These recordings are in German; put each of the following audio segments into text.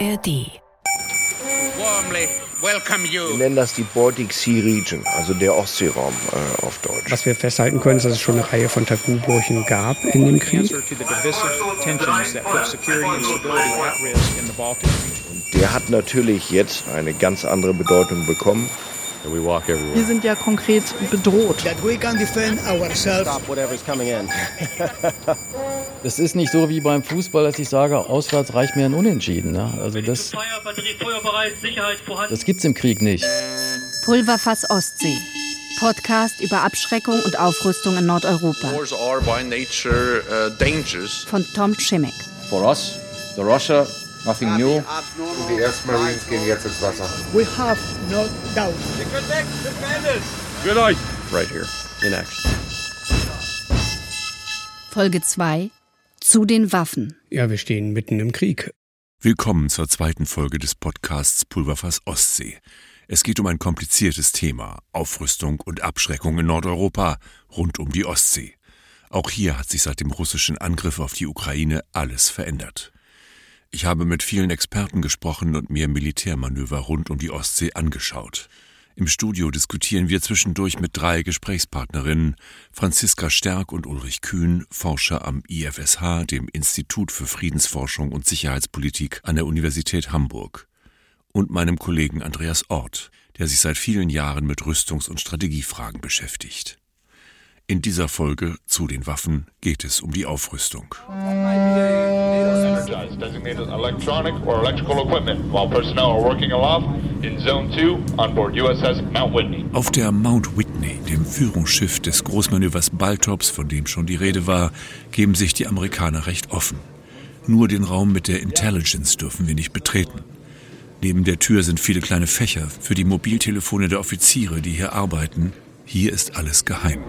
ARD. Warmly welcome Wir you. nennen das die Baltic Sea Region, also der Ostseeraum äh, auf Deutsch. Was wir festhalten können, ist, dass es schon eine Reihe von Tabubrüchen gab in dem Krieg. region. Der hat natürlich jetzt eine ganz andere Bedeutung bekommen. Wir sind ja konkret bedroht. that we can defend ourselves. Es ist nicht so wie beim Fußball, dass ich sage, auswärts reicht mir ein Unentschieden. Ne? Also das, das gibt's im Krieg nicht. Pulverfass Ostsee. Podcast über Abschreckung und Aufrüstung in Nordeuropa. Wars are by nature uh, dangerous. Von Tom Schimek. For us, the Russia, nothing new. Die ersten Marines gehen jetzt ins Wasser. We have no doubt. Right here, in action. Folge 2. Zu den Waffen. Ja, wir stehen mitten im Krieg. Willkommen zur zweiten Folge des Podcasts Pulverfass Ostsee. Es geht um ein kompliziertes Thema, Aufrüstung und Abschreckung in Nordeuropa rund um die Ostsee. Auch hier hat sich seit dem russischen Angriff auf die Ukraine alles verändert. Ich habe mit vielen Experten gesprochen und mir Militärmanöver rund um die Ostsee angeschaut. Im Studio diskutieren wir zwischendurch mit drei Gesprächspartnerinnen, Franziska Stärk und Ulrich Kühn, Forscher am IFSH, dem Institut für Friedensforschung und Sicherheitspolitik an der Universität Hamburg, und meinem Kollegen Andreas Ort, der sich seit vielen Jahren mit Rüstungs- und Strategiefragen beschäftigt. In dieser Folge zu den Waffen geht es um die Aufrüstung. Energized, designated electronic or electrical equipment, while personnel are working aloft in Zone 2 on board USS Mount Whitney. Auf der Mount Whitney, dem Führungsschiff des Großmanövers Baltops, von dem schon die Rede war, geben sich die Amerikaner recht offen. Nur den Raum mit der Intelligence dürfen wir nicht betreten. Neben der Tür sind viele kleine Fächer für die Mobiltelefone der Offiziere, die hier arbeiten. Hier ist alles geheim.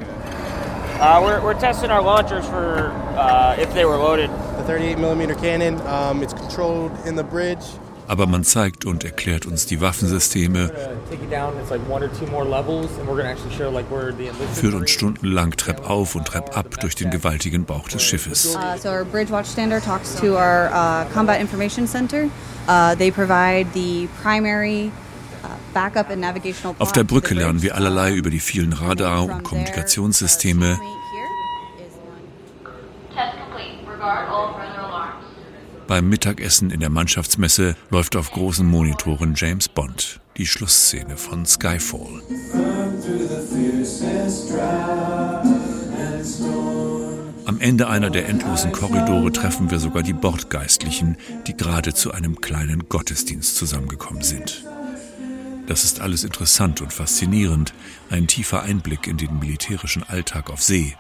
Uh, we're, we're testing our launchers for uh, if they were loaded. The 38 millimeter cannon, um, it's controlled in the bridge. Aber man zeigt und erklärt uns die Waffensysteme, führt uns stundenlang treppauf und treppab durch den gewaltigen Bauch des Schiffes. Uh, so our bridge watchstander talks to our uh, combat information center. Uh, they provide the primary uh, backup and navigational Auf der Brücke lernen wir allerlei über die vielen Radar- und Kommunikationssysteme. Beim Mittagessen in der Mannschaftsmesse läuft auf großen Monitoren James Bond, die Schlussszene von Skyfall. Am Ende einer der endlosen Korridore treffen wir sogar die Bordgeistlichen, die gerade zu einem kleinen Gottesdienst zusammengekommen sind. Das ist alles interessant und faszinierend, ein tiefer Einblick in den militärischen Alltag auf See,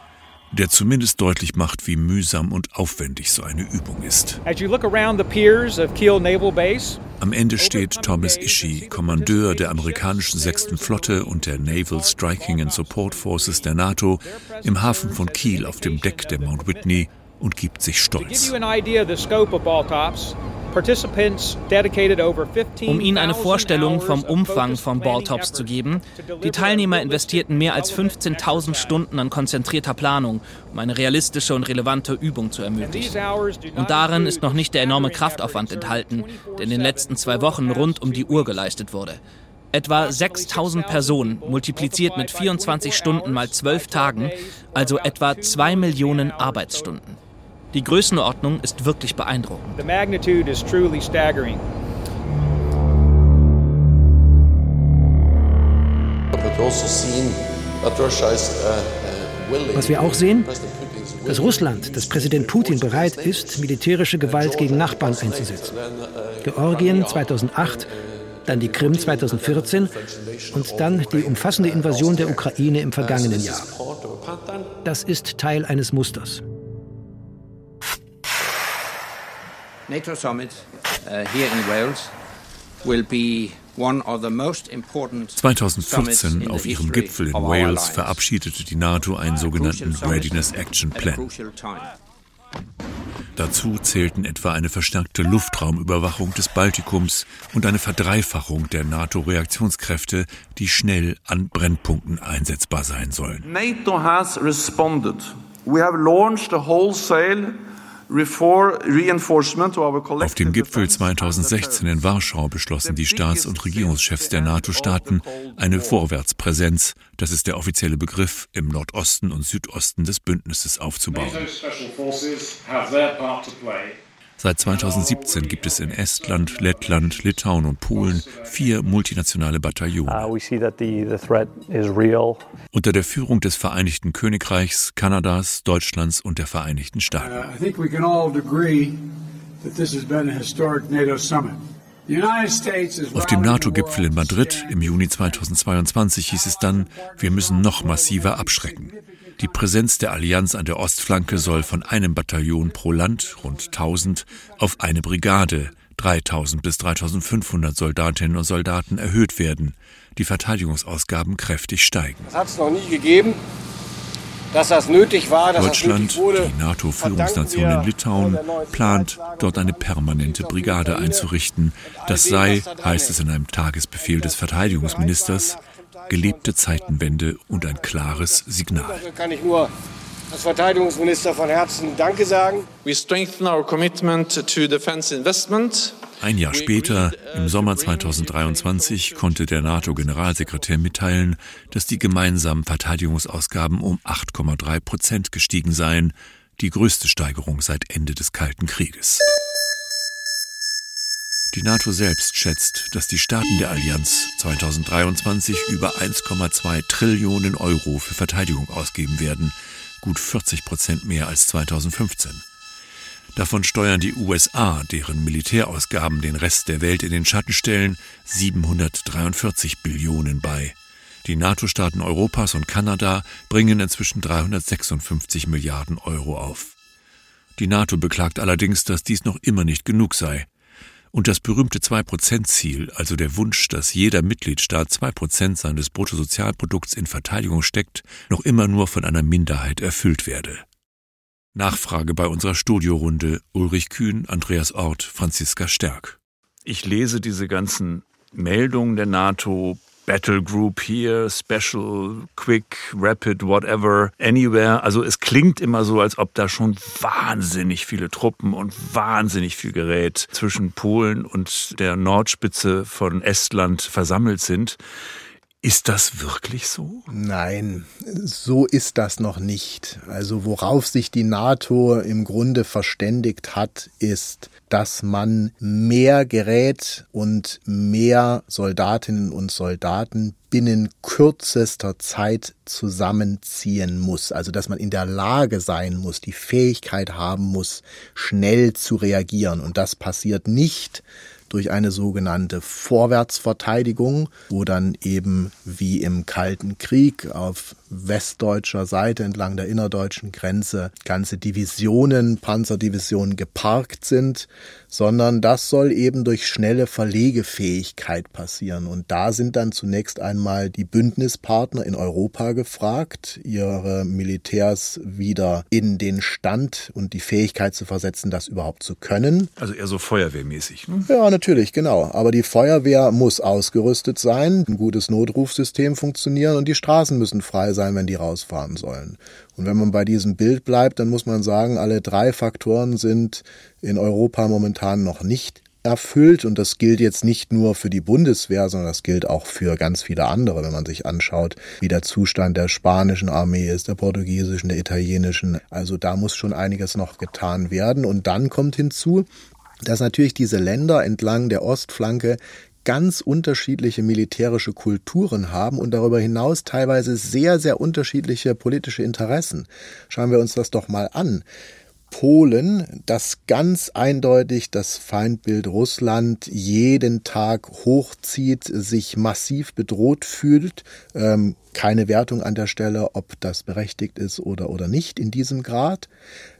der zumindest deutlich macht, wie mühsam und aufwendig so eine Übung ist. As you look around the piers of Kiel Naval Base, Am Ende steht Thomas Ishii, Kommandeur der amerikanischen sechsten Flotte und der Naval Striking and Support Forces der NATO, im Hafen von Kiel auf dem Deck der Mount Whitney und gibt sich stolz. you an idea of the scope of Baltops, participants dedicated over 15 Um Ihnen eine Vorstellung vom Umfang von Balltops zu geben, die Teilnehmer investierten mehr als 15.000 Stunden an konzentrierter Planung, um eine realistische und relevante Übung zu ermöglichen. Und darin ist noch nicht der enorme Kraftaufwand enthalten, der in den letzten zwei Wochen rund um die Uhr geleistet wurde. Etwa 6000 Personen multipliziert mit 24 Stunden mal 12 Tagen, also etwa 2 Millionen Arbeitsstunden. Die Größenordnung ist wirklich beeindruckend. The magnitude is truly staggering. Was wir auch sehen, dass Russland, dass Präsident Putin bereit ist, militärische Gewalt gegen Nachbarn einzusetzen. Georgien 2008, dann die Krim 2014 und dann die umfassende Invasion der Ukraine im vergangenen Jahr. Das ist Teil eines Musters. NATO summit uh, here in Wales will be one of the most important summits 2014 in auf ihrem Gipfel in Wales verabschiedete die NATO einen sogenannten Readiness Action Plan. Dazu zählten etwa eine verstärkte Luftraumüberwachung des Baltikums und eine Verdreifachung der NATO-Reaktionskräfte, die schnell an Brennpunkten einsetzbar sein sollen. NATO has responded. We have launched a wholesale Auf dem Gipfel 2016 in Warschau beschlossen die Staats- und Regierungschefs der NATO-Staaten eine Vorwärtspräsenz, das ist der offizielle Begriff, im Nordosten und Südosten des Bündnisses aufzubauen. Seit 2017 gibt es in Estland, Lettland, Litauen und Polen vier multinationale Bataillone. Uh, Unter der Führung des Vereinigten Königreichs, Kanadas, Deutschlands und der Vereinigten Staaten. Uh, Auf dem NATO-Gipfel in Madrid im Juni 2022 hieß es dann, wir müssen noch massiver abschrecken. Die Präsenz der Allianz an der Ostflanke soll von einem Bataillon pro Land, rund 1000, auf eine Brigade, 3000 bis 3500 Soldatinnen und Soldaten erhöht werden. Die Verteidigungsausgaben kräftig steigen. Das hat es noch nie gegeben. Dass das nötig war, dass Deutschland, das wurde, die NATO-Führungsnation in Litauen, plant, dort eine permanente Brigade einzurichten. Das sei, heißt es in einem Tagesbefehl des Verteidigungsministers, gelebte Zeitenwende und ein klares Signal. Dafür kann ich nur als Verteidigungsminister von Herzen Danke sagen. Ein Jahr später, im Sommer 2023, konnte der NATO-Generalsekretär mitteilen, dass die gemeinsamen Verteidigungsausgaben um 8,3 Prozent gestiegen seien, die größte Steigerung seit Ende des Kalten Krieges. Die NATO selbst schätzt, dass die Staaten der Allianz 2023 über 1,2 Trillionen Euro für Verteidigung ausgeben werden, gut 40 Prozent mehr als 2015. Davon steuern die USA, deren Militärausgaben den Rest der Welt in den Schatten stellen, 743 Billionen bei. Die NATO-Staaten Europas und Kanada bringen inzwischen 356 Milliarden Euro auf. Die NATO beklagt allerdings, dass dies noch immer nicht genug sei. Und das berühmte 2-Prozent-Ziel, also der Wunsch, dass jeder Mitgliedstaat 2 Prozent seines Bruttosozialprodukts in Verteidigung steckt, noch immer nur von einer Minderheit erfüllt werde. Nachfrage bei unserer Studiorunde Ulrich Kühn, Andreas Ort, Franziska Stärk. Ich lese diese ganzen Meldungen der NATO, Battle Group hier, Special, Quick, Rapid, whatever, anywhere. Also es klingt immer so, als ob da schon wahnsinnig viele Truppen und wahnsinnig viel Gerät zwischen Polen und der Nordspitze von Estland versammelt sind. Ist das wirklich so? Nein, so ist das noch nicht. Also worauf sich die NATO im Grunde verständigt hat, ist, dass man mehr Gerät und mehr Soldatinnen und Soldaten binnen kürzester Zeit zusammenziehen muss. Also dass man in der Lage sein muss, die Fähigkeit haben muss, schnell zu reagieren. Und das passiert nicht durch eine sogenannte Vorwärtsverteidigung, wo dann eben wie im Kalten Krieg auf westdeutscher Seite entlang der innerdeutschen Grenze ganze Divisionen, Panzerdivisionen geparkt sind, sondern das soll eben durch schnelle Verlegefähigkeit passieren. Und da sind dann zunächst einmal die Bündnispartner in Europa gefragt, ihre Militärs wieder in den Stand und die Fähigkeit zu versetzen, das überhaupt zu können. Also eher so feuerwehrmäßig. Ne? Ja, natürlich, genau. Aber die Feuerwehr muss ausgerüstet sein, ein gutes Notrufsystem funktionieren und die Straßen müssen frei sein, wenn die rausfahren sollen. Und wenn man bei diesem Bild bleibt, dann muss man sagen, alle drei Faktoren sind in Europa momentan noch nicht erfüllt. Und das gilt jetzt nicht nur für die Bundeswehr, sondern das gilt auch für ganz viele andere, wenn man sich anschaut, wie der Zustand der spanischen Armee ist, der portugiesischen, der italienischen. Also da muss schon einiges noch getan werden. Und dann kommt hinzu, dass natürlich diese Länder entlang der Ostflanke ganz unterschiedliche militärische Kulturen haben und darüber hinaus teilweise sehr, sehr unterschiedliche politische Interessen. Schauen wir uns das doch mal an. Polen, das ganz eindeutig das Feindbild Russland jeden Tag hochzieht, sich massiv bedroht fühlt. Ähm, keine Wertung an der Stelle, ob das berechtigt ist oder, oder nicht in diesem Grad.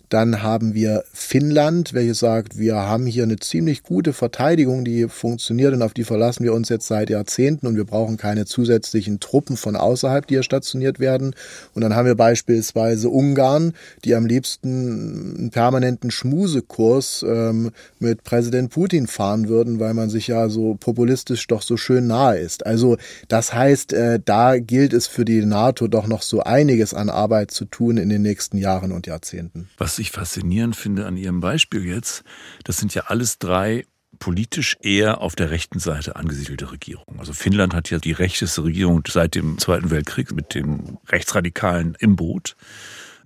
Dann haben wir Finnland, welches sagt, wir haben hier eine ziemlich gute Verteidigung, die funktioniert und auf die verlassen wir uns jetzt seit Jahrzehnten und wir brauchen keine zusätzlichen Truppen von außerhalb, die hier stationiert werden. Und dann haben wir beispielsweise Ungarn, die am liebsten einen permanenten Schmusekurs ähm, mit Präsident Putin fahren würden, weil man sich ja so populistisch doch so schön nahe ist. Also das heißt, äh, da gilt es für die NATO doch noch so einiges an Arbeit zu tun in den nächsten Jahren und Jahrzehnten. Was was ich faszinierend finde an Ihrem Beispiel jetzt, das sind ja alles drei politisch eher auf der rechten Seite angesiedelte Regierungen. Also Finnland hat ja die rechteste Regierung seit dem Zweiten Weltkrieg mit den Rechtsradikalen im Boot.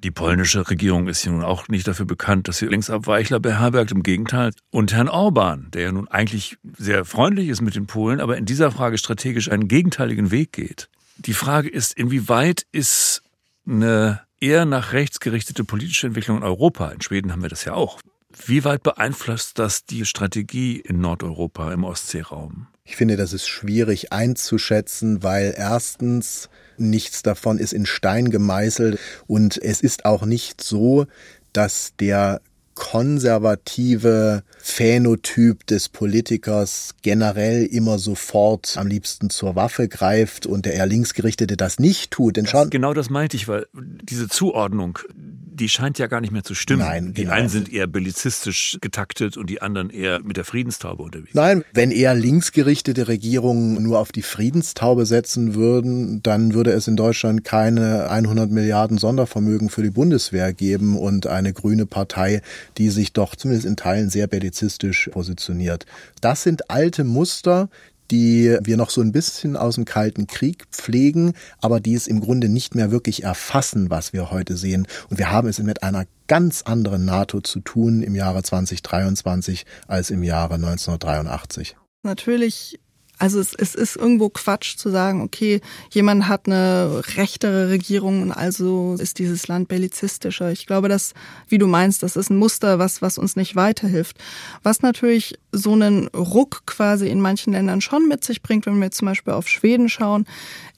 Die polnische Regierung ist ja nun auch nicht dafür bekannt, dass sie Linksabweichler beherbergt. Im Gegenteil. Und Herrn Orban, der ja nun eigentlich sehr freundlich ist mit den Polen, aber in dieser Frage strategisch einen gegenteiligen Weg geht. Die Frage ist, inwieweit ist eine eher nach rechts gerichtete politische Entwicklung in Europa, in Schweden haben wir das ja auch, wie weit beeinflusst das die Strategie in Nordeuropa im Ostseeraum? Ich finde, das ist schwierig einzuschätzen, weil erstens nichts davon ist in Stein gemeißelt und es ist auch nicht so, dass der konservative Phänotyp des Politikers generell immer sofort am liebsten zur Waffe greift und der eher linksgerichtete das nicht tut. Denn das, genau das meinte ich, weil diese Zuordnung, die scheint ja gar nicht mehr zu stimmen. Nein, die genau. einen sind eher bellizistisch getaktet und die anderen eher mit der Friedenstaube unterwegs. Nein, wenn eher linksgerichtete Regierungen nur auf die Friedenstaube setzen würden, dann würde es in Deutschland keine 100 Milliarden Sondervermögen für die Bundeswehr geben und eine grüne Partei, die sich doch zumindest in Teilen sehr bellizistisch positioniert. Das sind alte Muster, die wir noch so ein bisschen aus dem Kalten Krieg pflegen, aber die es im Grunde nicht mehr wirklich erfassen, was wir heute sehen. Und wir haben es mit einer ganz anderen NATO zu tun im Jahre 2023 als im Jahre 1983. Natürlich also es, es ist irgendwo Quatsch zu sagen, okay, jemand hat eine rechtere Regierung und also ist dieses Land bellizistischer. Ich glaube, dass, wie du meinst, das ist ein Muster, was, was uns nicht weiterhilft. Was natürlich so einen Ruck quasi in manchen Ländern schon mit sich bringt, wenn wir zum Beispiel auf Schweden schauen,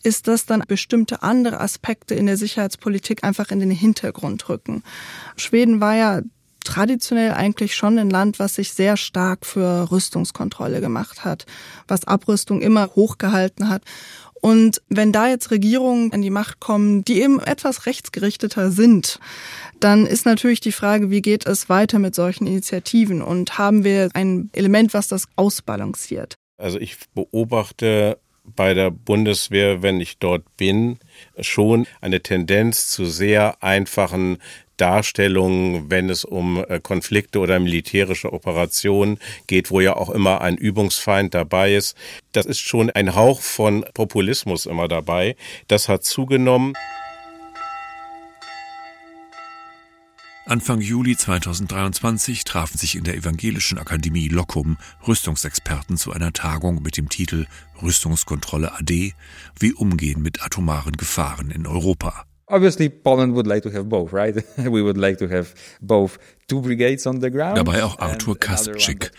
ist, dass dann bestimmte andere Aspekte in der Sicherheitspolitik einfach in den Hintergrund rücken. Schweden war ja traditionell eigentlich schon ein Land, was sich sehr stark für Rüstungskontrolle gemacht hat, was Abrüstung immer hochgehalten hat. Und wenn da jetzt Regierungen an die Macht kommen, die eben etwas rechtsgerichteter sind, dann ist natürlich die Frage, wie geht es weiter mit solchen Initiativen und haben wir ein Element, was das ausbalanciert? Also ich beobachte bei der Bundeswehr, wenn ich dort bin, schon eine Tendenz zu sehr einfachen Darstellungen, wenn es um äh, Konflikte oder militärische Operationen geht, wo ja auch immer ein Übungsfeind dabei ist. Das ist schon ein Hauch von Populismus immer dabei. Das hat zugenommen. Anfang Juli 2023 trafen sich in der Evangelischen Akademie Locum Rüstungsexperten zu einer Tagung mit dem Titel Rüstungskontrolle AD, wie umgehen mit atomaren Gefahren in Europa. Obviously, Poland would like to have both, right? We would like to have both two brigades on the ground. Dabei auch Artur Kaspczyk,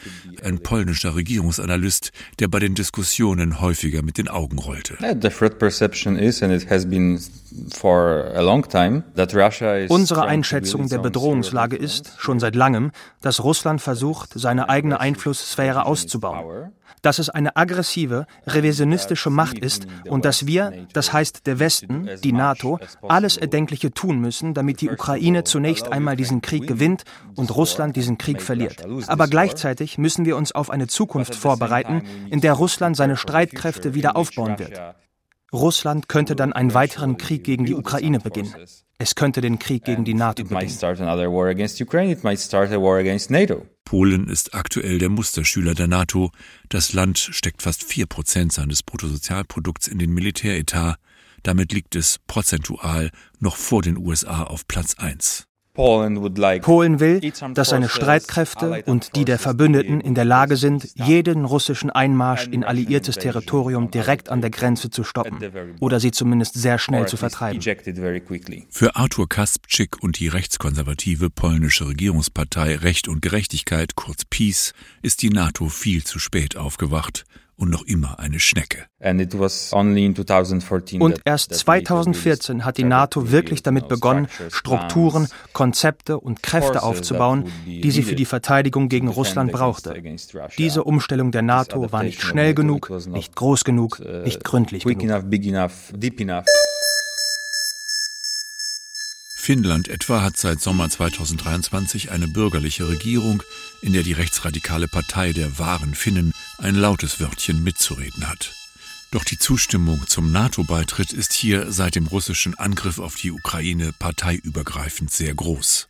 ein polnischer Regierungsanalyst, der bei den Diskussionen häufiger mit den Augen rollte. The threat perception is, and it has been for a long time, that Russia is Unsere Einschätzung der Bedrohungslage ist, schon seit langem, dass Russland versucht, seine eigene Einflusssphäre auszubauen dass es eine aggressive, revisionistische Macht ist und dass wir, das heißt der Westen, die NATO, alles Erdenkliche tun müssen, damit die Ukraine zunächst einmal diesen Krieg gewinnt und Russland diesen Krieg verliert. Aber gleichzeitig müssen wir uns auf eine Zukunft vorbereiten, in der Russland seine Streitkräfte wieder aufbauen wird. Russland könnte dann einen weiteren Krieg gegen die Ukraine beginnen. Es könnte den Krieg gegen die NATO beginnen. Polen ist aktuell der Musterschüler der NATO. Das Land steckt fast vier Prozent seines Bruttosozialprodukts in den Militäretat. Damit liegt es prozentual noch vor den USA auf Platz eins. Polen will, dass seine Streitkräfte und die der Verbündeten in der Lage sind, jeden russischen Einmarsch in alliiertes Territorium direkt an der Grenze zu stoppen oder sie zumindest sehr schnell zu vertreiben. Für Artur Kaspczyk und die rechtskonservative polnische Regierungspartei Recht und Gerechtigkeit, kurz PiS, ist die NATO viel zu spät aufgewacht und noch immer eine Schnecke. Und erst 2014 hat die NATO wirklich damit begonnen, Strukturen, Konzepte und Kräfte aufzubauen, die sie für die Verteidigung gegen Russland brauchte. Diese Umstellung der NATO war nicht schnell genug, nicht groß genug, uh, nicht gründlich genug. Finnland etwa hat seit Sommer 2023 eine bürgerliche Regierung, in der die rechtsradikale Partei der wahren Finnen ein lautes Wörtchen mitzureden hat. Doch die Zustimmung zum NATO-Beitritt ist hier seit dem russischen Angriff auf die Ukraine parteiübergreifend sehr groß.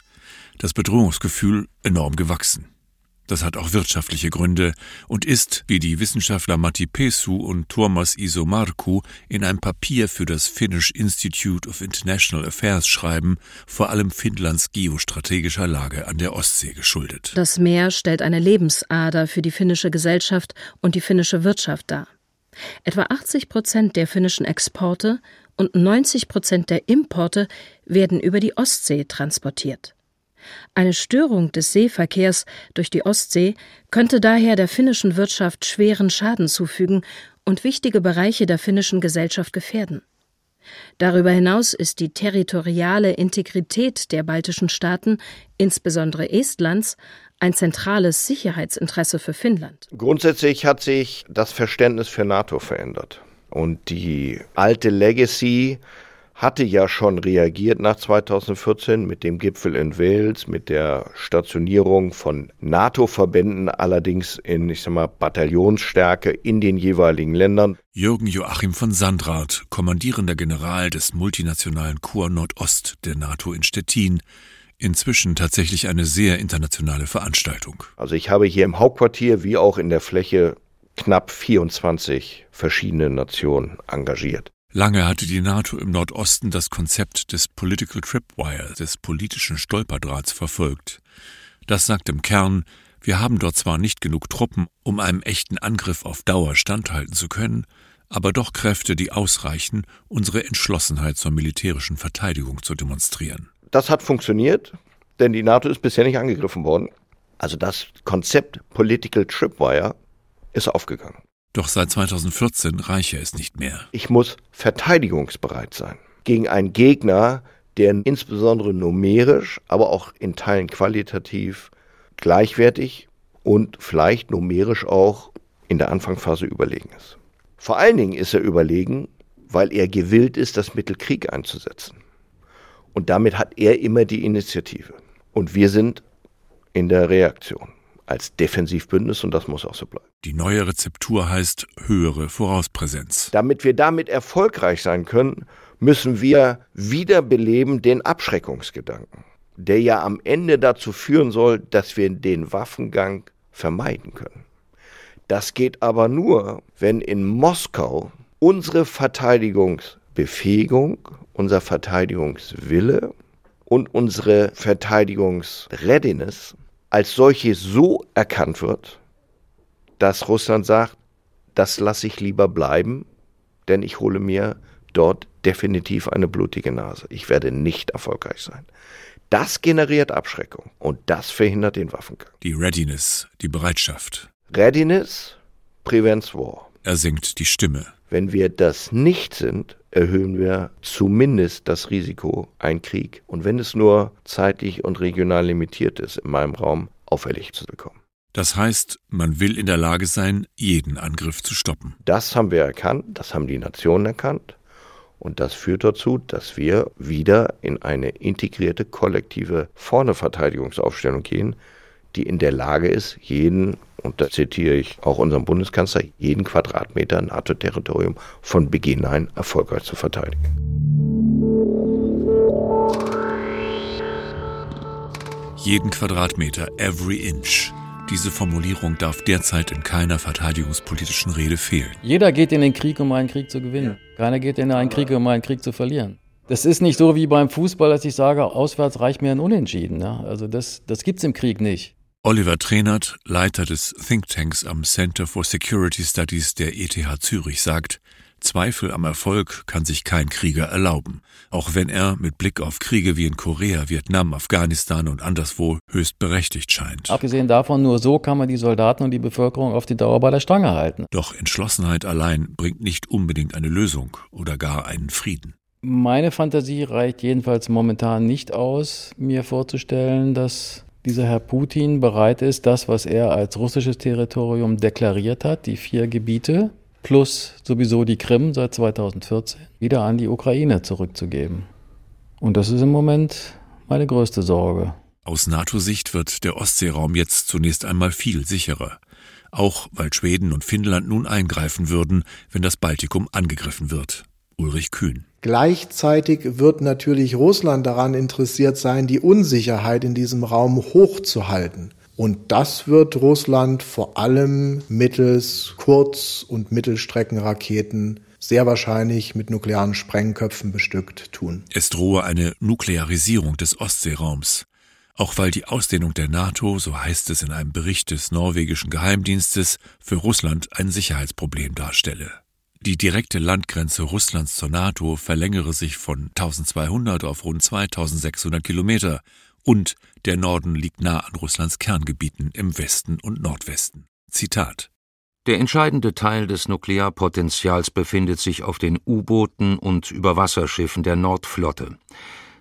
das Bedrohungsgefühl enorm gewachsen. Das hat auch wirtschaftliche Gründe und ist, wie die Wissenschaftler Matti Pesu und Tuomas Isomarku in einem Papier für das Finnish Institute of International Affairs schreiben, vor allem Finnlands geostrategischer Lage an der Ostsee geschuldet. Das Meer stellt eine Lebensader für die finnische Gesellschaft und die finnische Wirtschaft dar. Etwa 80 Prozent der finnischen Exporte und 90 Prozent der Importe werden über die Ostsee transportiert. Eine Störung des Seeverkehrs durch die Ostsee könnte daher der finnischen Wirtschaft schweren Schaden zufügen und wichtige Bereiche der finnischen Gesellschaft gefährden. Darüber hinaus ist die territoriale Integrität der baltischen Staaten, insbesondere Estlands, ein zentrales Sicherheitsinteresse für Finnland. Grundsätzlich hat sich das Verständnis für NATO verändert. Und die alte Legacy hatte ja schon reagiert nach 2014 mit dem Gipfel in Wales, mit der Stationierung von NATO-Verbänden, allerdings in, ich sag mal, Bataillonsstärke in den jeweiligen Ländern. Jürgen Joachim von Sandrath, kommandierender General des multinationalen Korps Nordost der NATO in Stettin, inzwischen tatsächlich eine sehr internationale Veranstaltung. Also ich habe hier im Hauptquartier wie auch in der Fläche knapp 24 verschiedene Nationen engagiert. Lange hatte die NATO im Nordosten das Konzept des Political Tripwire, des politischen Stolperdrahts verfolgt. Das sagt im Kern, wir haben dort zwar nicht genug Truppen, um einem echten Angriff auf Dauer standhalten zu können, aber doch Kräfte, die ausreichen, unsere Entschlossenheit zur militärischen Verteidigung zu demonstrieren. Das hat funktioniert, denn die NATO ist bisher nicht angegriffen worden. Also das Konzept Political Tripwire ist aufgegangen. Doch seit 2014 reiche es nicht mehr. Ich muss verteidigungsbereit sein gegen einen Gegner, der insbesondere numerisch, aber auch in Teilen qualitativ gleichwertig und vielleicht numerisch auch in der Anfangsphase überlegen ist. Vor allen Dingen ist er überlegen, weil er gewillt ist, das Mittel Krieg einzusetzen. Und damit hat er immer die Initiative. Und wir sind in der Reaktion als Defensivbündnis und das muss auch so bleiben. Die neue Rezeptur heißt höhere Vorauspräsenz. Damit wir damit erfolgreich sein können, müssen wir wiederbeleben den Abschreckungsgedanken, der ja am Ende dazu führen soll, dass wir den Waffengang vermeiden können. Das geht aber nur, wenn in Moskau unsere Verteidigungsbefähigung, unser Verteidigungswille und unsere Verteidigungsreadiness als solche so erkannt wird, dass Russland sagt, das lasse ich lieber bleiben, denn ich hole mir dort definitiv eine blutige Nase. Ich werde nicht erfolgreich sein. Das generiert Abschreckung und das verhindert den Waffengang. Die Readiness, die Bereitschaft. Readiness prevents war. Er senkt die Stimme. Wenn wir das nicht sind, erhöhen wir zumindest das Risiko, ein Krieg, und wenn es nur zeitlich und regional limitiert ist, in meinem Raum auferlegt zu bekommen. Das heißt, man will in der Lage sein, jeden Angriff zu stoppen. Das haben wir erkannt, das haben die Nationen erkannt. Und das führt dazu, dass wir wieder in eine integrierte kollektive Vorne-Verteidigungsaufstellung gehen, die in der Lage ist, jeden, und da zitiere ich auch unseren Bundeskanzler, jeden Quadratmeter NATO-Territorium von Beginn an erfolgreich zu verteidigen. Jeden Quadratmeter, every inch. Diese Formulierung darf derzeit in keiner verteidigungspolitischen Rede fehlen. Jeder geht in den Krieg, um einen Krieg zu gewinnen. Keiner geht in einen Krieg, um einen Krieg zu verlieren. Das ist nicht so wie beim Fußball, dass ich sage, auswärts reicht mir ein Unentschieden. Ne? Also das, das es im Krieg nicht. Oliver Trenert, Leiter des Thinktanks am Center for Security Studies der ETH Zürich, sagt, Zweifel am Erfolg kann sich kein Krieger erlauben, auch wenn er mit Blick auf Kriege wie in Korea, Vietnam, Afghanistan und anderswo höchst berechtigt scheint. Abgesehen davon, nur so kann man die Soldaten und die Bevölkerung auf die Dauer bei der Stange halten. Doch Entschlossenheit allein bringt nicht unbedingt eine Lösung oder gar einen Frieden. Meine Fantasie reicht jedenfalls momentan nicht aus, mir vorzustellen, dass dieser Herr Putin bereit ist, das, was er als russisches Territorium deklariert hat, die vier Gebiete plus sowieso die Krim seit 2014, wieder an die Ukraine zurückzugeben. Und das ist im Moment meine größte Sorge. Aus NATO-Sicht wird der Ostseeraum jetzt zunächst einmal viel sicherer. Auch weil Schweden und Finnland nun eingreifen würden, wenn das Baltikum angegriffen wird. Ulrich Kühn. Gleichzeitig wird natürlich Russland daran interessiert sein, die Unsicherheit in diesem Raum hochzuhalten. Und das wird Russland vor allem mittels Kurz- und Mittelstreckenraketen sehr wahrscheinlich mit nuklearen Sprengköpfen bestückt tun. Es drohe eine Nuklearisierung des Ostseeraums. Auch weil die Ausdehnung der NATO, so heißt es in einem Bericht des norwegischen Geheimdienstes, für Russland ein Sicherheitsproblem darstelle. Die direkte Landgrenze Russlands zur NATO verlängere sich von 1200 auf rund 2600 Kilometer und der Norden liegt nah an Russlands Kerngebieten im Westen und Nordwesten. Zitat Der entscheidende Teil des Nuklearpotenzials befindet sich auf den U-Booten und Überwasserschiffen der Nordflotte.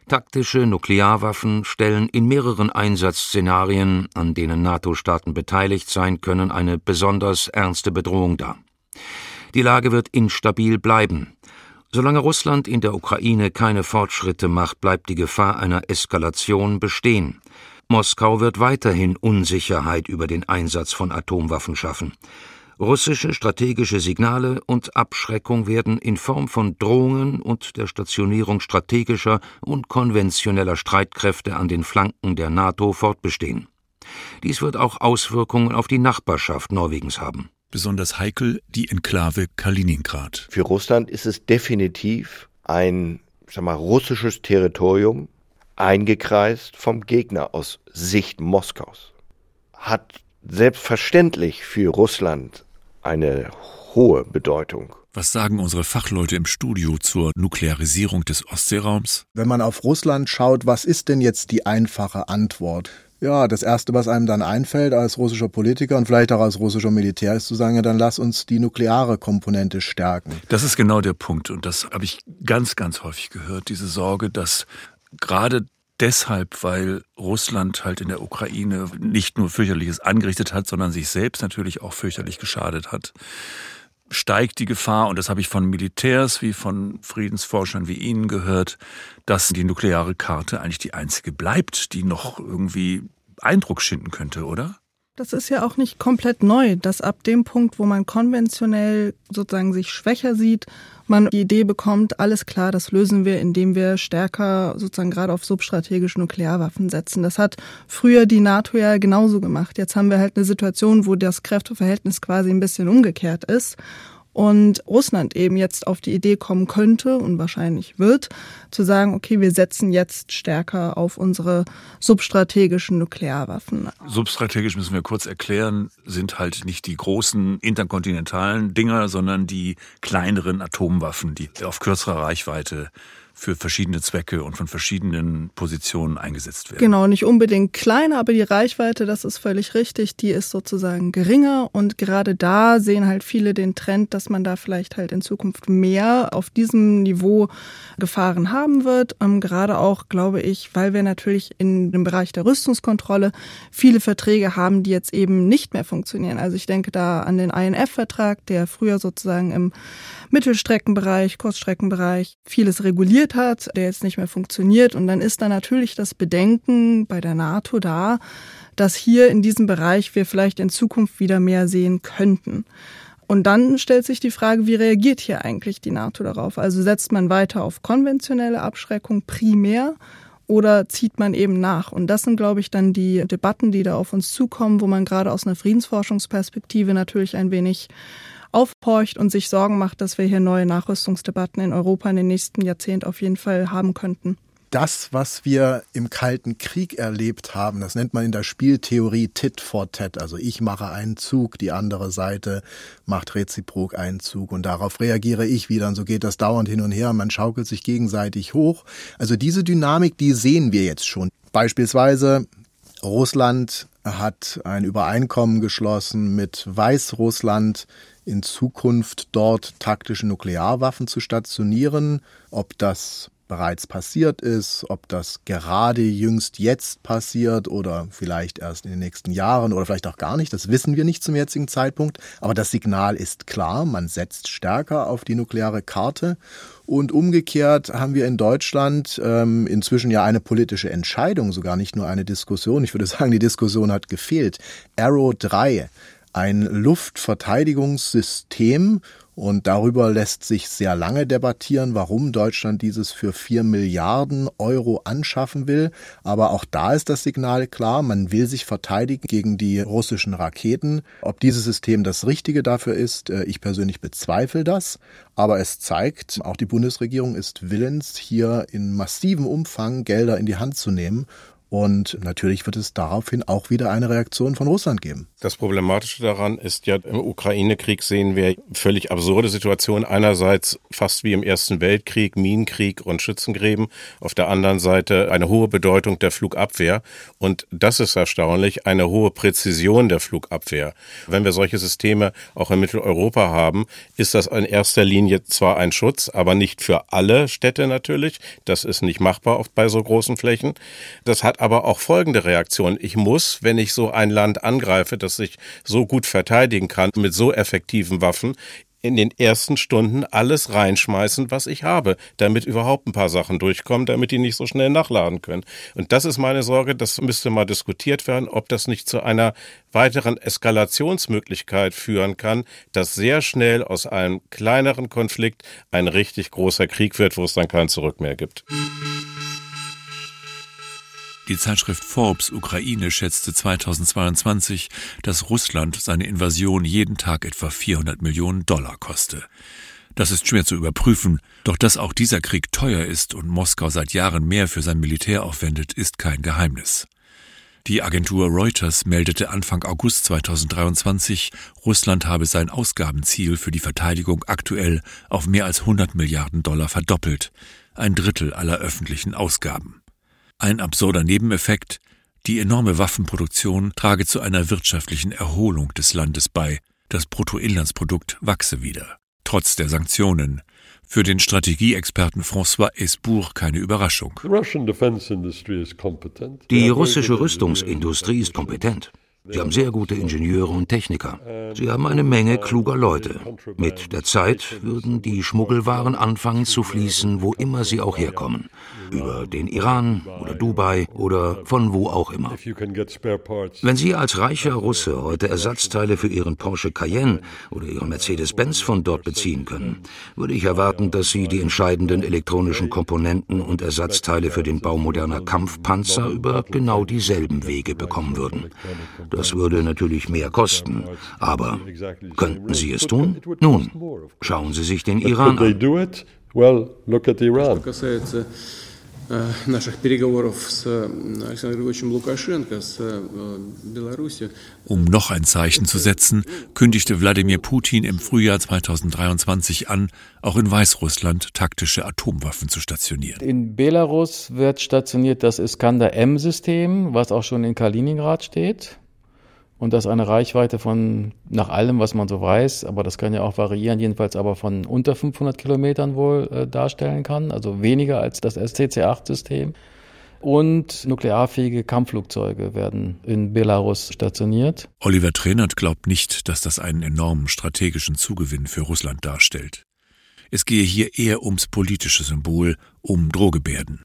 Taktische Nuklearwaffen stellen in mehreren Einsatzszenarien, an denen NATO-Staaten beteiligt sein können, eine besonders ernste Bedrohung dar. Die Lage wird instabil bleiben. Solange Russland in der Ukraine keine Fortschritte macht, bleibt die Gefahr einer Eskalation bestehen. Moskau wird weiterhin Unsicherheit über den Einsatz von Atomwaffen schaffen. Russische strategische Signale und Abschreckung werden in Form von Drohungen und der Stationierung strategischer und konventioneller Streitkräfte an den Flanken der NATO fortbestehen. Dies wird auch Auswirkungen auf die Nachbarschaft Norwegens haben besonders heikel die Enklave Kaliningrad. Für Russland ist es definitiv ein sag mal, russisches Territorium, eingekreist vom Gegner aus Sicht Moskaus. Hat selbstverständlich für Russland eine hohe Bedeutung. Was sagen unsere Fachleute im Studio zur Nuklearisierung des Ostseeraums? Wenn man auf Russland schaut, was ist denn jetzt die einfache Antwort? Ja, das Erste, was einem dann einfällt als russischer Politiker und vielleicht auch als russischer Militär, ist zu sagen, ja, dann lass uns die nukleare Komponente stärken. Das ist genau der Punkt und das habe ich ganz, ganz häufig gehört, diese Sorge, dass gerade deshalb, weil Russland halt in der Ukraine nicht nur fürchterliches angerichtet hat, sondern sich selbst natürlich auch fürchterlich geschadet hat, steigt die Gefahr, und das habe ich von Militärs wie von Friedensforschern wie Ihnen gehört, dass die nukleare Karte eigentlich die einzige bleibt, die noch irgendwie Eindruck schinden könnte, oder? Das ist ja auch nicht komplett neu, dass ab dem Punkt, wo man konventionell sozusagen sich schwächer sieht, man die Idee bekommt, alles klar, das lösen wir, indem wir stärker sozusagen gerade auf substrategische Nuklearwaffen setzen. Das hat früher die NATO ja genauso gemacht. Jetzt haben wir halt eine Situation, wo das Kräfteverhältnis quasi ein bisschen umgekehrt ist und Russland eben jetzt auf die Idee kommen könnte und wahrscheinlich wird, zu sagen, okay, wir setzen jetzt stärker auf unsere substrategischen Nuklearwaffen. Substrategisch müssen wir kurz erklären, sind halt nicht die großen interkontinentalen Dinger, sondern die kleineren Atomwaffen, die auf kürzerer Reichweite für verschiedene Zwecke und von verschiedenen Positionen eingesetzt werden. Genau, nicht unbedingt kleiner, aber die Reichweite, das ist völlig richtig, die ist sozusagen geringer und gerade da sehen halt viele den Trend, dass man da vielleicht halt in Zukunft mehr auf diesem Niveau Gefahren haben wird. Ähm, gerade auch, glaube ich, weil wir natürlich in dem Bereich der Rüstungskontrolle viele Verträge haben, die jetzt eben nicht mehr funktionieren. Also ich denke da an den INF-Vertrag, der früher sozusagen im Mittelstreckenbereich, Kurzstreckenbereich vieles reguliert hat, der jetzt nicht mehr funktioniert. Und dann ist da natürlich das Bedenken bei der NATO da, dass hier in diesem Bereich wir vielleicht in Zukunft wieder mehr sehen könnten. Und dann stellt sich die Frage, wie reagiert hier eigentlich die NATO darauf? Also setzt man weiter auf konventionelle Abschreckung primär oder zieht man eben nach? Und das sind, glaube ich, dann die Debatten, die da auf uns zukommen, wo man gerade aus einer Friedensforschungsperspektive natürlich ein wenig aufhorcht und sich Sorgen macht, dass wir hier neue Nachrüstungsdebatten in Europa in den nächsten Jahrzehnten auf jeden Fall haben könnten das, was wir im Kalten Krieg erlebt haben, das nennt man in der Spieltheorie Tit for Tat. Also ich mache einen Zug, die andere Seite macht reziprok einen Zug und darauf reagiere ich wieder und so geht das dauernd hin und her. Man schaukelt sich gegenseitig hoch. Also diese Dynamik, die sehen wir jetzt schon. Beispielsweise Russland hat ein Übereinkommen geschlossen mit Weißrussland, in Zukunft dort taktische Nuklearwaffen zu stationieren. Ob das bereits passiert ist, ob das gerade jüngst jetzt passiert oder vielleicht erst in den nächsten Jahren oder vielleicht auch gar nicht, das wissen wir nicht zum jetzigen Zeitpunkt. Aber das Signal ist klar, man setzt stärker auf die nukleare Karte. Und umgekehrt haben wir in Deutschland ähm, inzwischen ja eine politische Entscheidung, sogar nicht nur eine Diskussion. Ich würde sagen, die Diskussion hat gefehlt. Arrow 3 ein Luftverteidigungssystem, Und darüber lässt sich sehr lange debattieren, warum Deutschland dieses für vier Milliarden Euro anschaffen will. Aber auch da ist das Signal klar, man will sich verteidigen gegen die russischen Raketen. Ob dieses System das Richtige dafür ist, äh, ich persönlich bezweifle das. Aber es zeigt, auch die Bundesregierung ist willens, hier in massivem Umfang Gelder in die Hand zu nehmen. Und natürlich wird es daraufhin auch wieder eine Reaktion von Russland geben. Das Problematische daran ist ja, im Ukraine-Krieg sehen wir völlig absurde Situationen. Einerseits fast wie im Ersten Weltkrieg, Minenkrieg und Schützengräben. Auf der anderen Seite eine hohe Bedeutung der Flugabwehr. Und das ist erstaunlich, eine hohe Präzision der Flugabwehr. Wenn wir solche Systeme auch in Mitteleuropa haben, ist das in erster Linie zwar ein Schutz, aber nicht für alle Städte natürlich. Das ist nicht machbar oft bei so großen Flächen. Das hat aber auch folgende Reaktion. Ich muss, wenn ich so ein Land angreife, das sich so gut verteidigen kann, mit so effektiven Waffen, in den ersten Stunden alles reinschmeißen, was ich habe, damit überhaupt ein paar Sachen durchkommen, damit die nicht so schnell nachladen können. Und das ist meine Sorge, das müsste mal diskutiert werden, ob das nicht zu einer weiteren Eskalationsmöglichkeit führen kann, dass sehr schnell aus einem kleineren Konflikt ein richtig großer Krieg wird, wo es dann kein Zurück mehr gibt. Die Zeitschrift Forbes Ukraine schätzte 2022, dass Russland seine Invasion jeden Tag etwa 400 Millionen Dollar koste. Das ist schwer zu überprüfen, doch dass auch dieser Krieg teuer ist und Moskau seit Jahren mehr für sein Militär aufwendet, ist kein Geheimnis. Die Agentur Reuters meldete Anfang August 2023, Russland habe sein Ausgabenziel für die Verteidigung aktuell auf mehr als 100 Milliarden Dollar verdoppelt, ein Drittel aller öffentlichen Ausgaben. Ein absurder Nebeneffekt, die enorme Waffenproduktion trage zu einer wirtschaftlichen Erholung des Landes bei, das Bruttoinlandsprodukt wachse wieder, trotz der Sanktionen. Für den Strategieexperten François Esbourg keine Überraschung. Die russische Rüstungsindustrie ist kompetent. Sie haben sehr gute Ingenieure und Techniker. Sie haben eine Menge kluger Leute. Mit der Zeit würden die Schmuggelwaren anfangen zu fließen, wo immer sie auch herkommen. Über den Iran oder Dubai oder von wo auch immer. Wenn Sie als reicher Russe heute Ersatzteile für Ihren Porsche Cayenne oder Ihren Mercedes-Benz von dort beziehen können, würde ich erwarten, dass Sie die entscheidenden elektronischen Komponenten und Ersatzteile für den Bau moderner Kampfpanzer über genau dieselben Wege bekommen würden. Das würde natürlich mehr kosten. Aber könnten Sie es tun? Nun, schauen Sie sich den Iran an. Um noch ein Zeichen zu setzen, kündigte Wladimir Putin im Frühjahr 2023 an, auch in Weißrussland taktische Atomwaffen zu stationieren. In Belarus wird stationiert das Iskander-M-System, was auch schon in Kaliningrad steht und das eine Reichweite von, nach allem, was man so weiß, aber das kann ja auch variieren, jedenfalls aber von unter 500 Kilometern wohl äh, darstellen kann, also weniger als das STC-8-System. Und nuklearfähige Kampfflugzeuge werden in Belarus stationiert. Oliver Trenert glaubt nicht, dass das einen enormen strategischen Zugewinn für Russland darstellt. Es gehe hier eher ums politische Symbol, um Drohgebärden.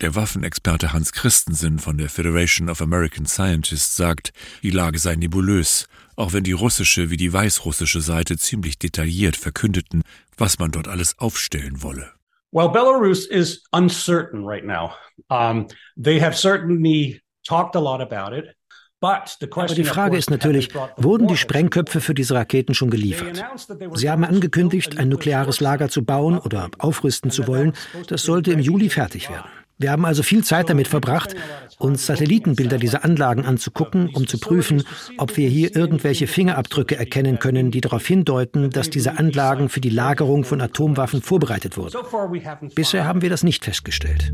Der Waffenexperte Hans Christensen von der Federation of American Scientists sagt, die Lage sei nebulös, auch wenn die russische wie die weißrussische Seite ziemlich detailliert verkündeten, was man dort alles aufstellen wolle. Well, Belarus is uncertain right now. Um, they have certainly talked a lot about it. Aber die Frage ist natürlich, wurden die Sprengköpfe für diese Raketen schon geliefert? Sie haben angekündigt, ein nukleares Lager zu bauen oder aufrüsten zu wollen. Das sollte im Juli fertig werden. Wir haben also viel Zeit damit verbracht, uns Satellitenbilder dieser Anlagen anzugucken, um zu prüfen, ob wir hier irgendwelche Fingerabdrücke erkennen können, die darauf hindeuten, dass diese Anlagen für die Lagerung von Atomwaffen vorbereitet wurden. Bisher haben wir das nicht festgestellt.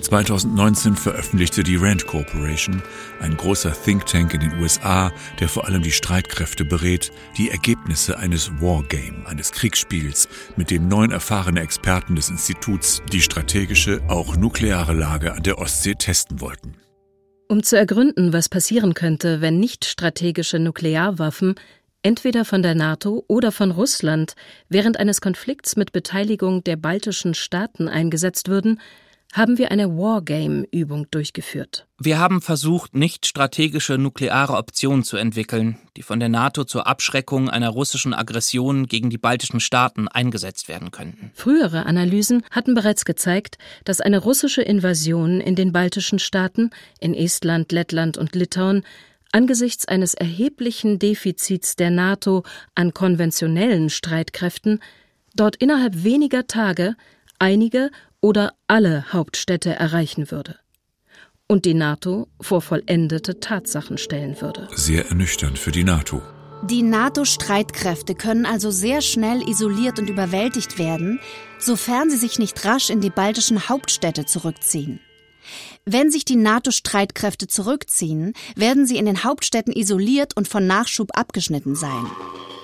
2019 veröffentlichte die Rand Corporation, ein großer Think Tank in den USA, der vor allem die Streitkräfte berät, die Ergebnisse eines Wargame, eines Kriegsspiels, mit dem neun erfahrene Experten des Instituts die strategische, auch nukleare Lage an der Ostsee testen wollten. Um zu ergründen, was passieren könnte, wenn nicht strategische Nuklearwaffen entweder von der NATO oder von Russland während eines Konflikts mit Beteiligung der baltischen Staaten eingesetzt würden, haben wir eine Wargame-Übung durchgeführt. Wir haben versucht, nicht strategische nukleare Optionen zu entwickeln, die von der NATO zur Abschreckung einer russischen Aggression gegen die baltischen Staaten eingesetzt werden könnten. Frühere Analysen hatten bereits gezeigt, dass eine russische Invasion in den baltischen Staaten, in Estland, Lettland und Litauen, angesichts eines erheblichen Defizits der NATO an konventionellen Streitkräften dort innerhalb weniger Tage einige oder alle Hauptstädte erreichen würde und die NATO vor vollendete Tatsachen stellen würde. Sehr ernüchternd für die NATO. Die NATO-Streitkräfte können also sehr schnell isoliert und überwältigt werden, sofern sie sich nicht rasch in die baltischen Hauptstädte zurückziehen. Wenn sich die NATO-Streitkräfte zurückziehen, werden sie in den Hauptstädten isoliert und von Nachschub abgeschnitten sein.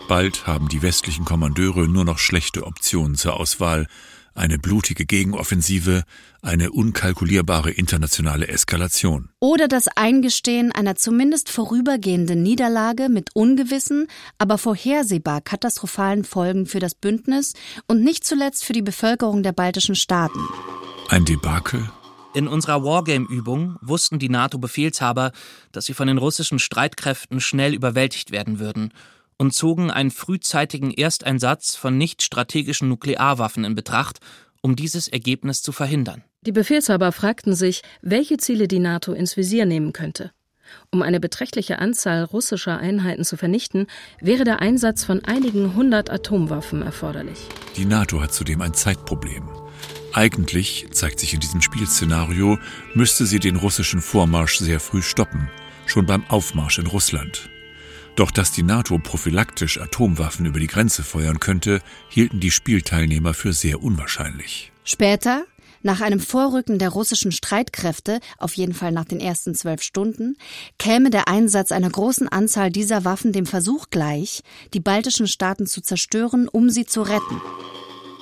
Bald haben die westlichen Kommandeure nur noch schlechte Optionen zur Auswahl, eine blutige Gegenoffensive, eine unkalkulierbare internationale Eskalation. Oder das Eingestehen einer zumindest vorübergehenden Niederlage mit ungewissen, aber vorhersehbar katastrophalen Folgen für das Bündnis und nicht zuletzt für die Bevölkerung der baltischen Staaten. Ein Debakel? In unserer Wargame-Übung wussten die NATO-Befehlshaber, dass sie von den russischen Streitkräften schnell überwältigt werden würden und zogen einen frühzeitigen Ersteinsatz von nicht strategischen Nuklearwaffen in Betracht, um dieses Ergebnis zu verhindern. Die Befehlshaber fragten sich, welche Ziele die NATO ins Visier nehmen könnte. Um eine beträchtliche Anzahl russischer Einheiten zu vernichten, wäre der Einsatz von einigen hundert Atomwaffen erforderlich. Die NATO hat zudem ein Zeitproblem. Eigentlich, zeigt sich in diesem Spielszenario, müsste sie den russischen Vormarsch sehr früh stoppen, schon beim Aufmarsch in Russland. Doch dass die NATO prophylaktisch Atomwaffen über die Grenze feuern könnte, hielten die Spielteilnehmer für sehr unwahrscheinlich. Später, nach einem Vorrücken der russischen Streitkräfte, auf jeden Fall nach den ersten zwölf Stunden, käme der Einsatz einer großen Anzahl dieser Waffen dem Versuch gleich, die baltischen Staaten zu zerstören, um sie zu retten.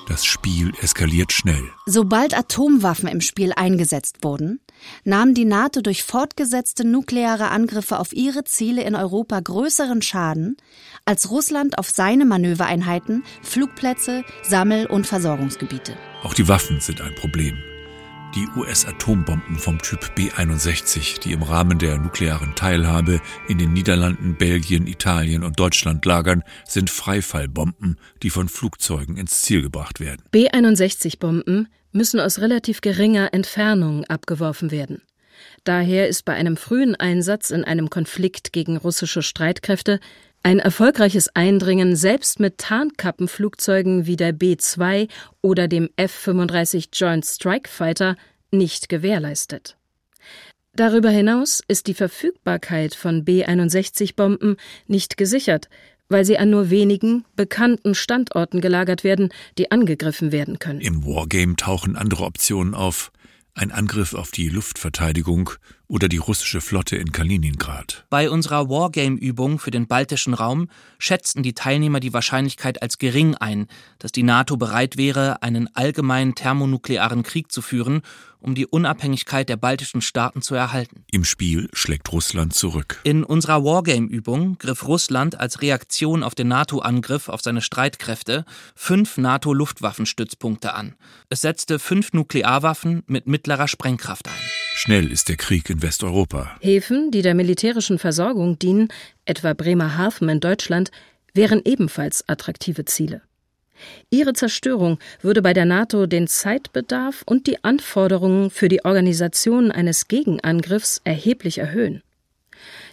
Das Spiel eskaliert schnell. Sobald Atomwaffen im Spiel eingesetzt wurden, nahm die NATO durch fortgesetzte nukleare Angriffe auf ihre Ziele in Europa größeren Schaden, als Russland auf seine Manövereinheiten, Flugplätze, Sammel- und Versorgungsgebiete. Auch die Waffen sind ein Problem. Die US-Atombomben vom Typ B-61, die im Rahmen der nuklearen Teilhabe in den Niederlanden, Belgien, Italien und Deutschland lagern, sind Freifallbomben, die von Flugzeugen ins Ziel gebracht werden. B-61-Bomben müssen aus relativ geringer Entfernung abgeworfen werden. Daher ist bei einem frühen Einsatz in einem Konflikt gegen russische Streitkräfte ein erfolgreiches Eindringen selbst mit Tarnkappenflugzeugen wie der B-2 oder dem F-35 Joint Strike Fighter nicht gewährleistet. Darüber hinaus ist die Verfügbarkeit von B-61-Bomben nicht gesichert, weil sie an nur wenigen bekannten Standorten gelagert werden, die angegriffen werden können. Im Wargame tauchen andere Optionen auf, ein Angriff auf die Luftverteidigung oder die russische Flotte in Kaliningrad. Bei unserer Wargame-Übung für den baltischen Raum schätzten die Teilnehmer die Wahrscheinlichkeit als gering ein, dass die NATO bereit wäre, einen allgemeinen thermonuklearen Krieg zu führen, um die Unabhängigkeit der baltischen Staaten zu erhalten. Im Spiel schlägt Russland zurück. In unserer Wargame-Übung griff Russland als Reaktion auf den NATO-Angriff auf seine Streitkräfte fünf NATO-Luftwaffenstützpunkte an. Es setzte fünf Nuklearwaffen mit mittlerer Sprengkraft ein. Schnell ist der Krieg in Westeuropa. Häfen, die der militärischen Versorgung dienen, etwa Bremerhaven in Deutschland, wären ebenfalls attraktive Ziele. Ihre Zerstörung würde bei der NATO den Zeitbedarf und die Anforderungen für die Organisation eines Gegenangriffs erheblich erhöhen.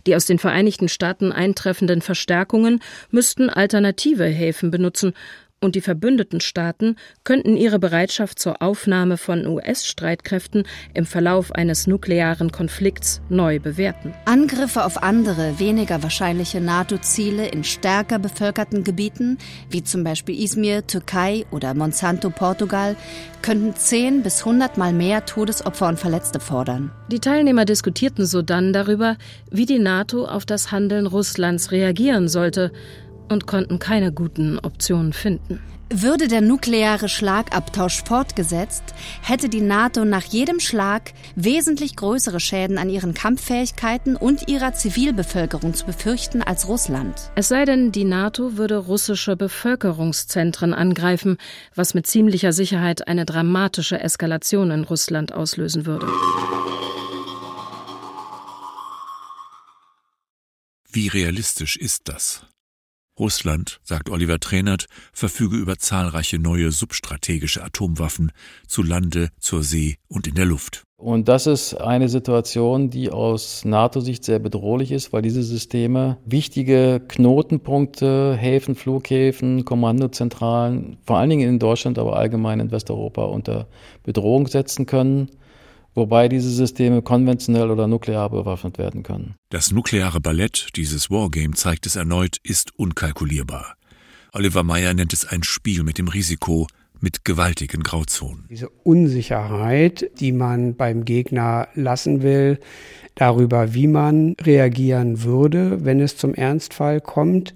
Die aus den Vereinigten Staaten eintreffenden Verstärkungen müssten alternative Häfen benutzen und die verbündeten Staaten könnten ihre Bereitschaft zur Aufnahme von US-Streitkräften im Verlauf eines nuklearen Konflikts neu bewerten. Angriffe auf andere, weniger wahrscheinliche NATO-Ziele in stärker bevölkerten Gebieten, wie zum Beispiel Izmir, Türkei oder Monsanto, Portugal, könnten 10 bis 100 Mal mehr Todesopfer und Verletzte fordern. Die Teilnehmer diskutierten sodann darüber, wie die NATO auf das Handeln Russlands reagieren sollte und konnten keine guten Optionen finden. Würde der nukleare Schlagabtausch fortgesetzt, hätte die NATO nach jedem Schlag wesentlich größere Schäden an ihren Kampffähigkeiten und ihrer Zivilbevölkerung zu befürchten als Russland. Es sei denn, die NATO würde russische Bevölkerungszentren angreifen, was mit ziemlicher Sicherheit eine dramatische Eskalation in Russland auslösen würde. Wie realistisch ist das? Russland, sagt Oliver Trainert, verfüge über zahlreiche neue substrategische Atomwaffen zu Lande, zur See und in der Luft. Und das ist eine Situation, die aus NATO-Sicht sehr bedrohlich ist, weil diese Systeme wichtige Knotenpunkte, Häfen, Flughäfen, Kommandozentralen, vor allen Dingen in Deutschland, aber allgemein in Westeuropa unter Bedrohung setzen können wobei diese Systeme konventionell oder nuklear bewaffnet werden können. Das nukleare Ballett, dieses Wargame zeigt es erneut, ist unkalkulierbar. Oliver Meyer nennt es ein Spiel mit dem Risiko, mit gewaltigen Grauzonen. Diese Unsicherheit, die man beim Gegner lassen will, darüber, wie man reagieren würde, wenn es zum Ernstfall kommt,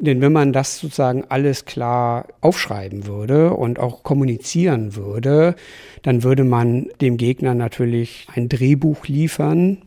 denn wenn man das sozusagen alles klar aufschreiben würde und auch kommunizieren würde, dann würde man dem Gegner natürlich ein Drehbuch liefern,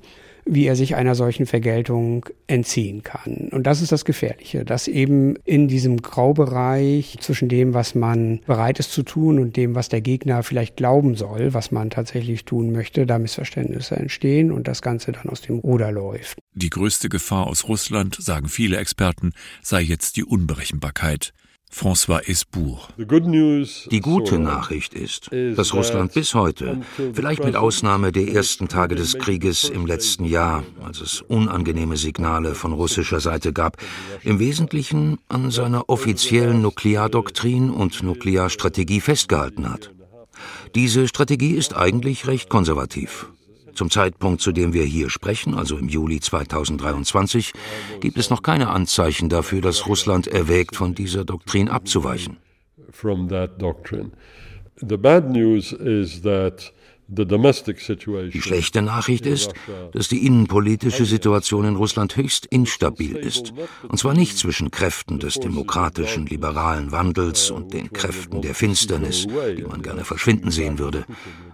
wie er sich einer solchen Vergeltung entziehen kann. Und das ist das Gefährliche, dass eben in diesem Graubereich zwischen dem, was man bereit ist zu tun und dem, was der Gegner vielleicht glauben soll, was man tatsächlich tun möchte, da Missverständnisse entstehen und das Ganze dann aus dem Ruder läuft. Die größte Gefahr aus Russland, sagen viele Experten, sei jetzt die Unberechenbarkeit. François Esbourg. Die gute Nachricht ist, dass Russland bis heute, vielleicht mit Ausnahme der ersten Tage des Krieges im letzten Jahr, als es unangenehme Signale von russischer Seite gab, im Wesentlichen an seiner offiziellen Nukleardoktrin und Nuklearstrategie festgehalten hat. Diese Strategie ist eigentlich recht konservativ. Zum Zeitpunkt, zu dem wir hier sprechen, also im Juli 2023, gibt es noch keine Anzeichen dafür, dass Russland erwägt, von dieser Doktrin abzuweichen. The bad news is that die schlechte Nachricht ist, dass die innenpolitische Situation in Russland höchst instabil ist. Und zwar nicht zwischen Kräften des demokratischen, liberalen Wandels und den Kräften der Finsternis, die man gerne verschwinden sehen würde.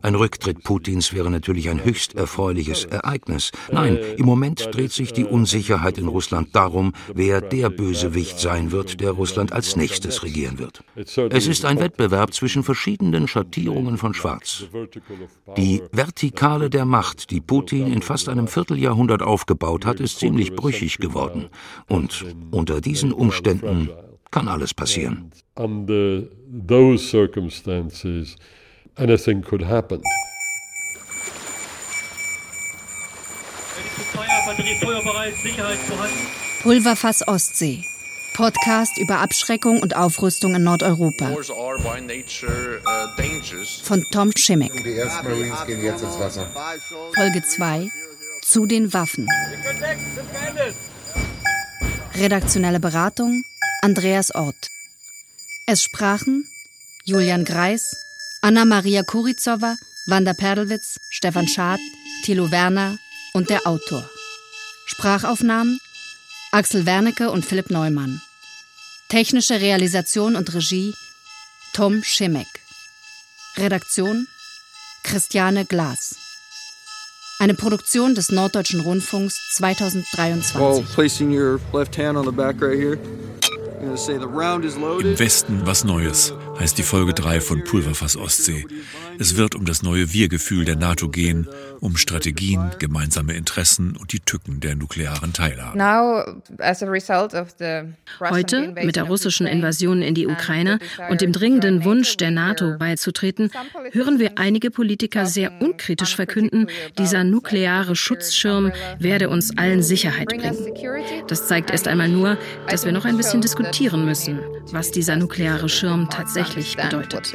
Ein Rücktritt Putins wäre natürlich ein höchst erfreuliches Ereignis. Nein, im Moment dreht sich die Unsicherheit in Russland darum, wer der Bösewicht sein wird, der Russland als nächstes regieren wird. Es ist ein Wettbewerb zwischen verschiedenen Schattierungen von Schwarz. Die Vertikale der Macht, die Putin in fast einem Vierteljahrhundert aufgebaut hat, ist ziemlich brüchig geworden. Und unter diesen Umständen kann alles passieren. Under those circumstances, anything could happen. Pulverfass Ostsee. Podcast über Abschreckung und Aufrüstung in Nordeuropa. Von Tom Schimmick. Die ersten Marines gehen jetzt ins Wasser. Folge 2. Zu den Waffen. Redaktionelle Beratung Andreas Ort. Es sprachen Julian Greis, Anna-Maria Kurizowa, Wanda Perlwitz, Stefan Schad, Thilo Werner und der Autor. Sprachaufnahmen Axel Wernicke und Philipp Neumann. Technische Realisation und Regie Tom Schimek. Redaktion Christiane Glas. Eine Produktion des Norddeutschen Rundfunks 2023. While placing your left hand on the back right here. Im Westen was Neues heißt die Folge 3 von Pulverfass Ostsee. Es wird um das neue Wir-Gefühl der NATO gehen, um Strategien, gemeinsame Interessen und die Tücken der nuklearen Teilhabe. Heute, mit der russischen Invasion in die Ukraine und dem dringenden Wunsch der NATO beizutreten, hören wir einige Politiker sehr unkritisch verkünden, dieser nukleare Schutzschirm werde uns allen Sicherheit bringen. Das zeigt erst einmal nur, dass wir noch ein bisschen diskutieren diskutieren müssen, was dieser nukleare Schirm tatsächlich bedeutet.